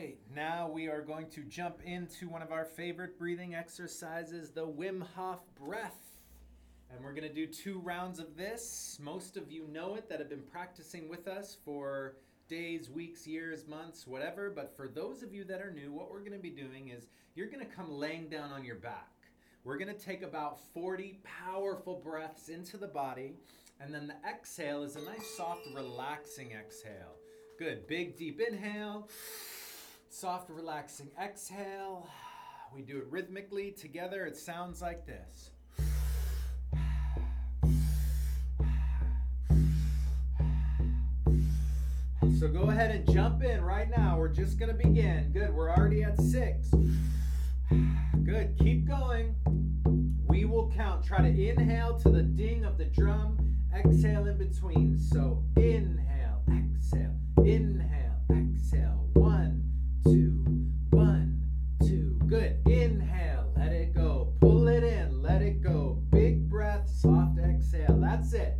right, now we are going to jump into one of our favorite breathing exercises, the Wim Hof breath. And we're going to do two rounds of this. Most of you know it that have been practicing with us for days, weeks, years, months, whatever. But for those of you that are new, what we're going to be doing is you're going to come laying down on your back. We're going to take about 40 powerful breaths into the body. And then the exhale is a nice, soft, relaxing exhale. Good. Big, deep inhale. Soft, relaxing exhale. We do it rhythmically together. It sounds like this. So go ahead and jump in right now. We're just going to begin. Good. We're already at six. Good. Keep going. We will count. Try to inhale to the ding of the drum. Exhale in between. So inhale, exhale, inhale, exhale. One, two, one, two. Good. Inhale. Let it go. Pull it in. Let it go. Big breath. Soft exhale. That's it.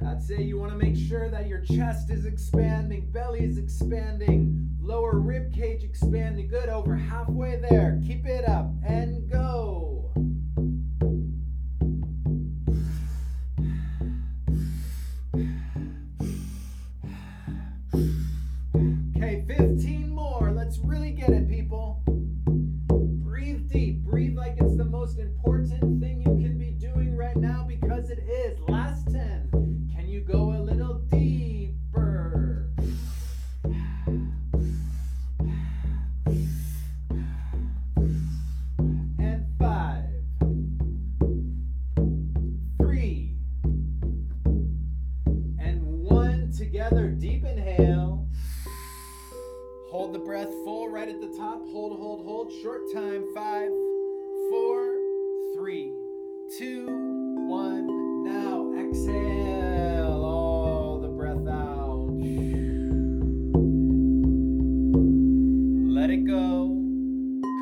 That's it. You want to make sure that your chest is expanding, belly is expanding, lower rib cage expanding. Good. Over halfway there. Keep it up and go. Short time. Five, four, three, two, one. Now exhale all the breath out. Let it go.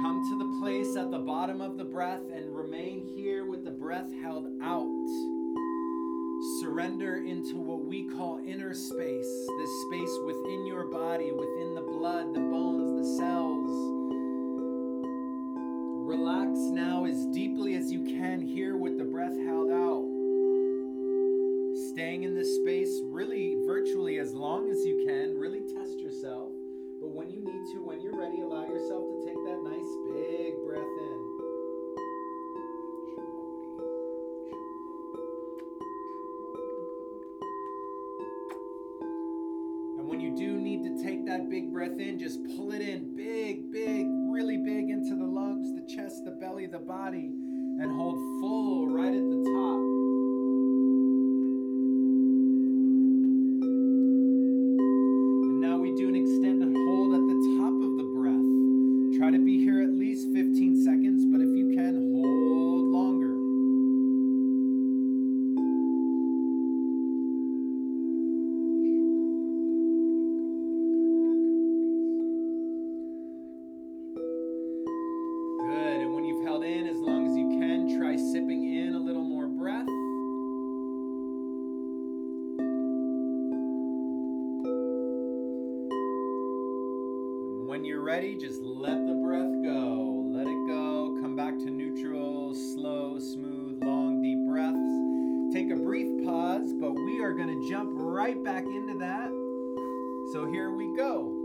Come to the place at the bottom of the breath and remain here with the breath held out. Surrender into what we call inner space, this space within your body, within the blood, the bones, the cells. Relax now as deeply as you can here with the breath held out. Staying in this space really virtually as long as you can. Really test yourself. But when you need to, when you're ready, allow yourself to take that nice big breath in. And when you do need to take that big breath in, just pull it in big, big, really big into the lungs, the chest, the belly, the body, and hold full right at the top. In as long as you can, try sipping in a little more breath. When you're ready, just let the breath go. Let it go. Come back to neutral, slow, smooth, long, deep breaths. Take a brief pause, but we are going to jump right back into that. So here we go.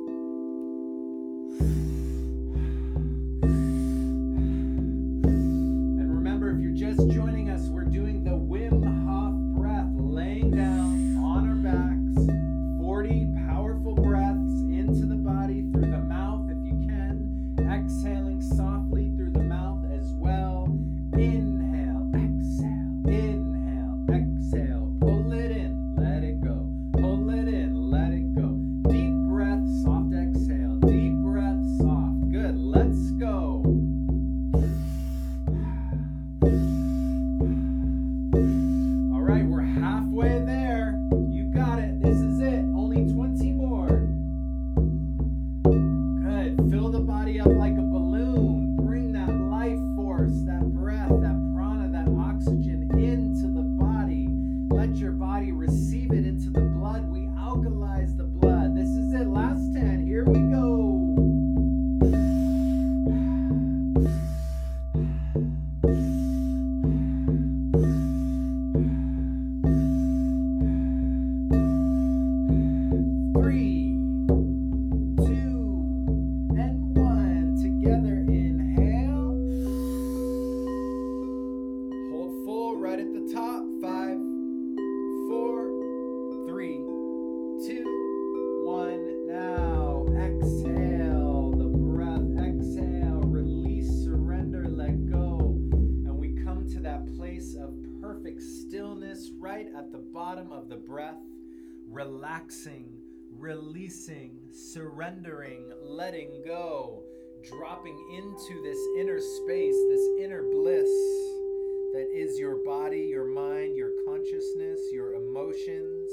Relaxing, releasing, surrendering, letting go, dropping into this inner space, this inner bliss that is your body, your mind, your consciousness, your emotions.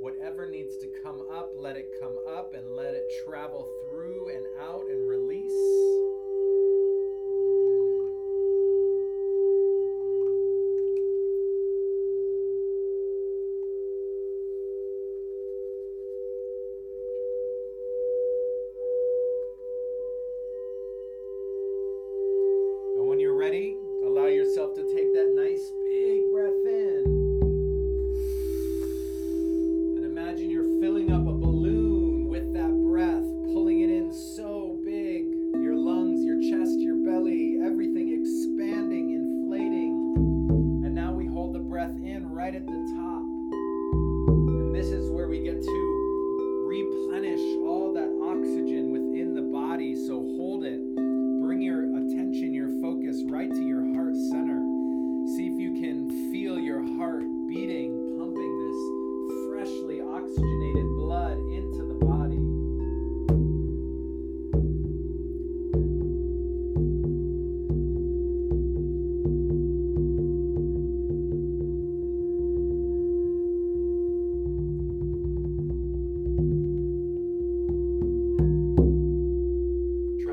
Whatever needs to come up, let it come up and let it travel through and out and release.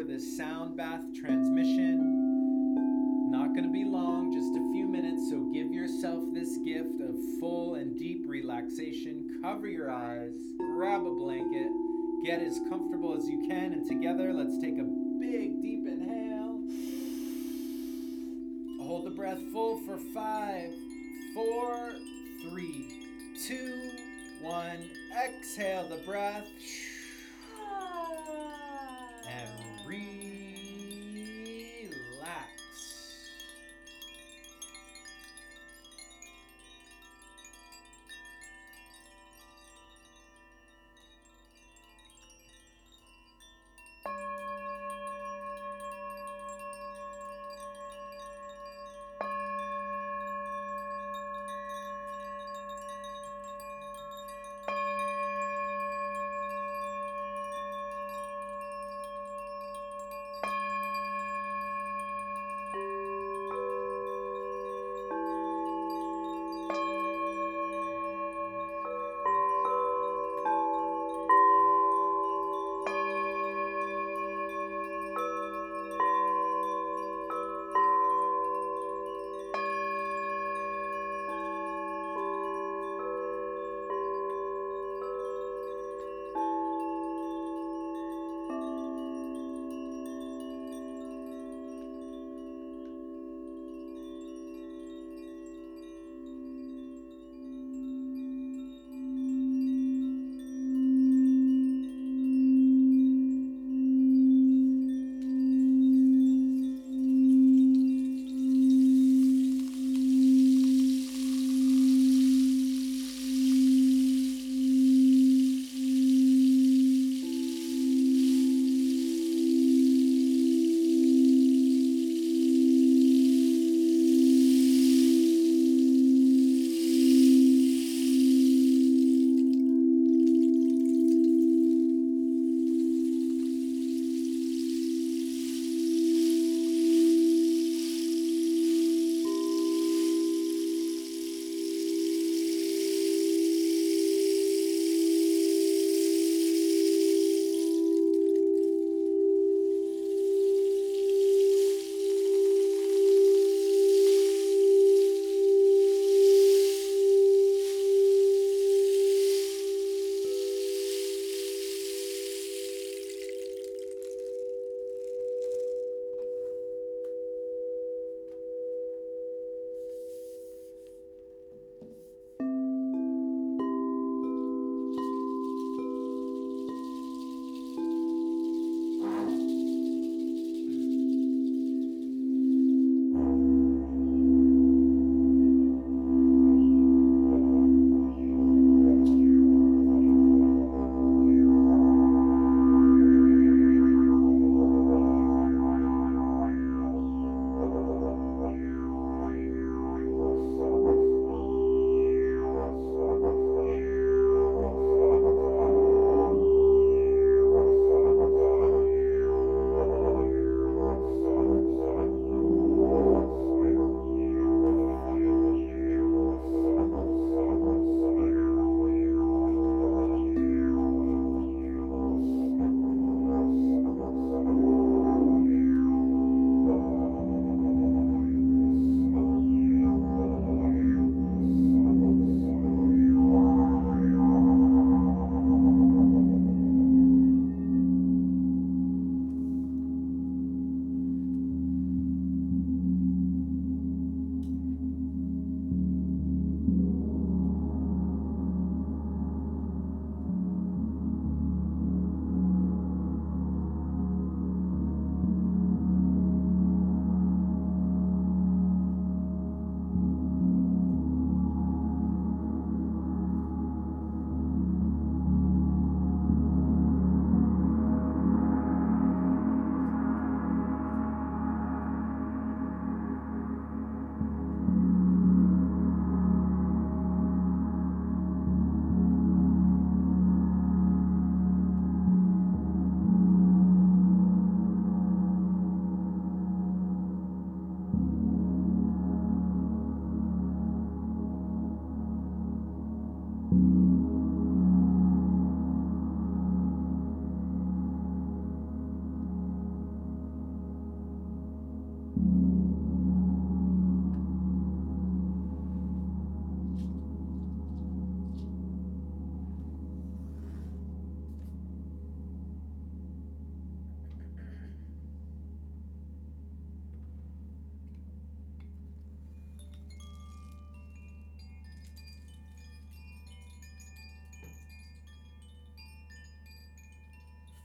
for this sound bath transmission. Not going to be long, just a few minutes, so give yourself this gift of full and deep relaxation. Cover your eyes, grab a blanket, get as comfortable as you can, and together let's take a big deep inhale. Hold the breath full for five four, three, two, one. Exhale the breath.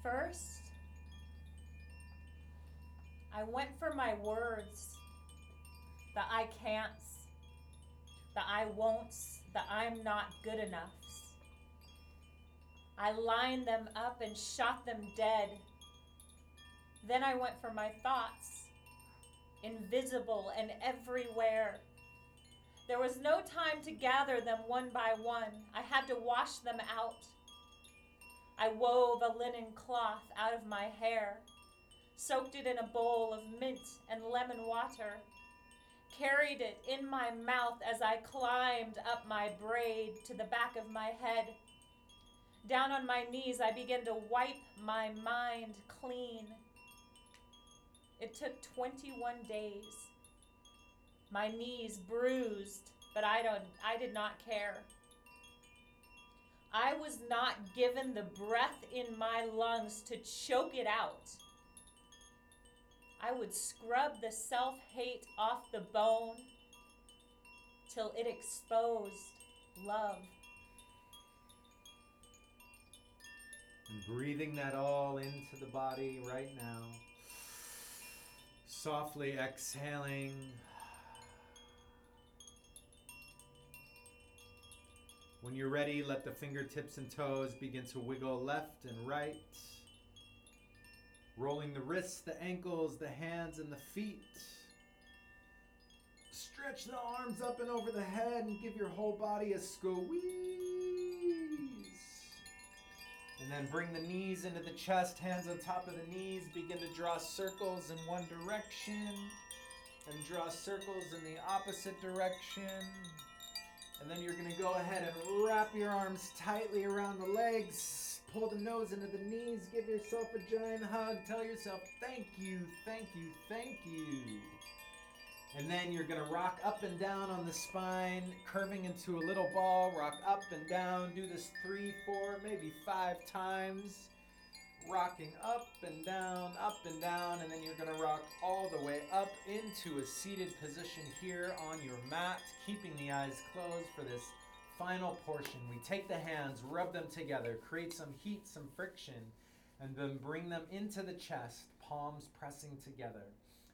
First, I went for my words, the I can'ts, the I won'ts, the I'm not good enough. I lined them up and shot them dead. Then I went for my thoughts, invisible and everywhere. There was no time to gather them one by one. I had to wash them out. I wove a linen cloth out of my hair, soaked it in a bowl of mint and lemon water, carried it in my mouth as I climbed up my braid to the back of my head. Down on my knees, I began to wipe my mind clean. It took 21 days. My knees bruised, but I don't I did not care. I was not given the breath in my lungs to choke it out. I would scrub the self hate off the bone till it exposed love. And breathing that all into the body right now. Softly exhaling. When you're ready, let the fingertips and toes begin to wiggle left and right. Rolling the wrists, the ankles, the hands, and the feet. Stretch the arms up and over the head and give your whole body a squeeze. And then bring the knees into the chest, hands on top of the knees. Begin to draw circles in one direction and draw circles in the opposite direction. And then you're to go ahead and wrap your arms tightly around the legs. Pull the nose into the knees. Give yourself a giant hug. Tell yourself, thank you, thank you, thank you. And then you're to rock up and down on the spine, curving into a little ball. Rock up and down. Do this three, four, maybe five times. Rocking up and down, up and down. And then you're to rock all the way up into a seated position here on your mat, keeping the eyes closed for this final portion. We take the hands, rub them together, create some heat, some friction, and then bring them into the chest, palms pressing together.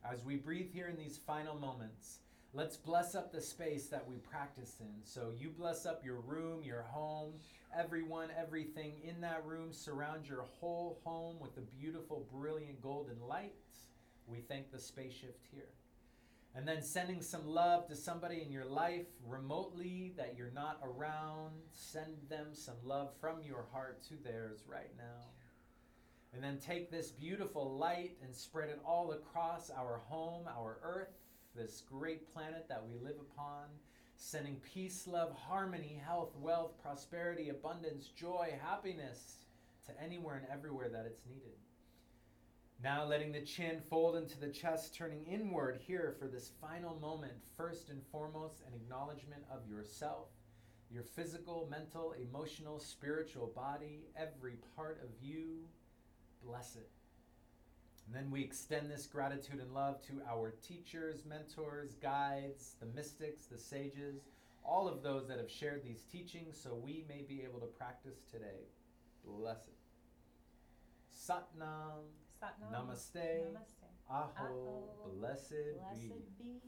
As we breathe here in these final moments, let's bless up the space that we practice in. So you bless up your room, your home, everyone, everything in that room. Surround your whole home with the beautiful, brilliant golden light. We thank the space shift here. And then sending some love to somebody in your life remotely that you're not around. Send them some love from your heart to theirs right now. And then take this beautiful light and spread it all across our home, our earth, this great planet that we live upon, sending peace, love, harmony, health, wealth, prosperity, abundance, joy, happiness to anywhere and everywhere that it's needed. Now letting the chin fold into the chest, turning inward here for this final moment. First and foremost, an acknowledgement of yourself, your physical, mental, emotional, spiritual body, every part of you bless it. And then we extend this gratitude and love to our teachers, mentors, guides, the mystics, the sages, all of those that have shared these teachings so we may be able to practice today. Bless it. Satnam. Satnam. Namaste. Namaste. Aho. Aho. Blessed, be. Blessed be.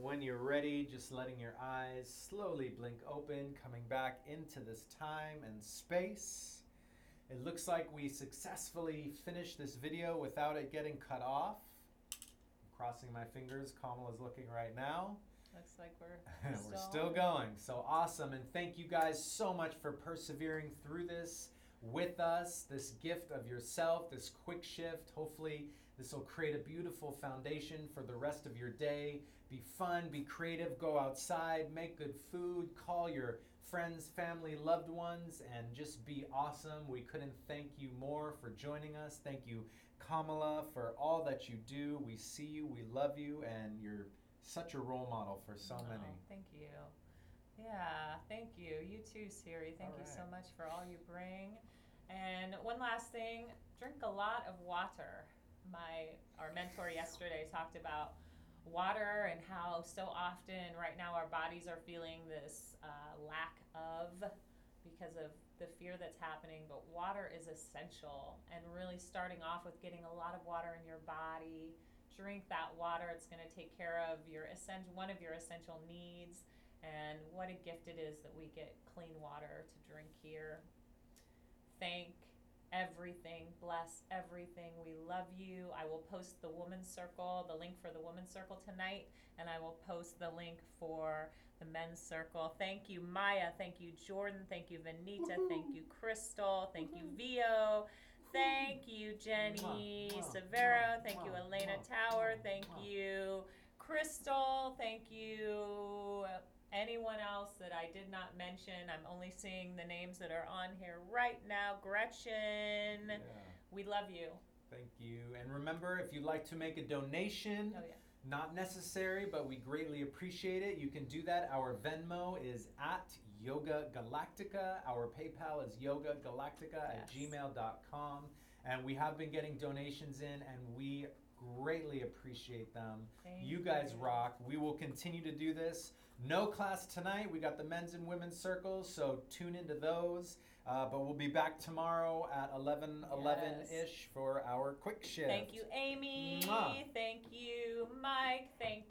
When you're ready, just letting your eyes slowly blink open, coming back into this time and space. It looks like we successfully finished this video without it getting cut off. I'm crossing my fingers, Kamala's looking right now. Looks like we're, We're still going. So awesome. And thank you guys so much for persevering through this with us, this gift of yourself, this quick shift. Hopefully, this will create a beautiful foundation for the rest of your day. Be fun, be creative, go outside, make good food, call your friends, family, loved ones, and just be awesome. We couldn't thank you more for joining us. Thank you, Kamala, for all that you do. We see you, we love you, and you're such a role model for so Oh, many. Thank you. Yeah, thank you. You too, Siri. Thank All you so much for all you bring. And one last thing, drink a lot of water. My our mentor yesterday talked about water and how so often right now our bodies are feeling this uh, lack of because of the fear that's happening. But water is essential, and really starting off with getting a lot of water in your body. Drink that water; it's going to take care of your essential one of your essential needs. And what a gift it is that we get clean water to drink here. Thank everything. Bless everything. We love you. I will post the Women's Circle, the link for the Women's Circle tonight, and I will post the link for the Men's Circle. Thank you, Maya. Thank you, Jordan. Thank you, Vanita. Thank you, Crystal. Thank you, Vio. Thank you, Jenny Severo. Thank you, Elena Tower. Thank you, Crystal. Thank you, anyone else that I did not mention. I'm only seeing the names that are on here right now. Gretchen, Yeah. we love you. Thank you. And remember, if you'd like to make a donation, Oh, yeah. not necessary, but we greatly appreciate it. You can do that. Our Venmo is at Yoga Galactica. Our PayPal is Yoga Galactica at Yes. gmail.com. And we have been getting donations in, and we greatly appreciate them. Thank You guys rock. We will continue to do this. No class tonight. We got the men's and women's circles, so tune into those. Uh, but we'll be back tomorrow at 11 11 ish for our quick shift. Thank you, Amy. Mwah. Thank you, Mike. Thank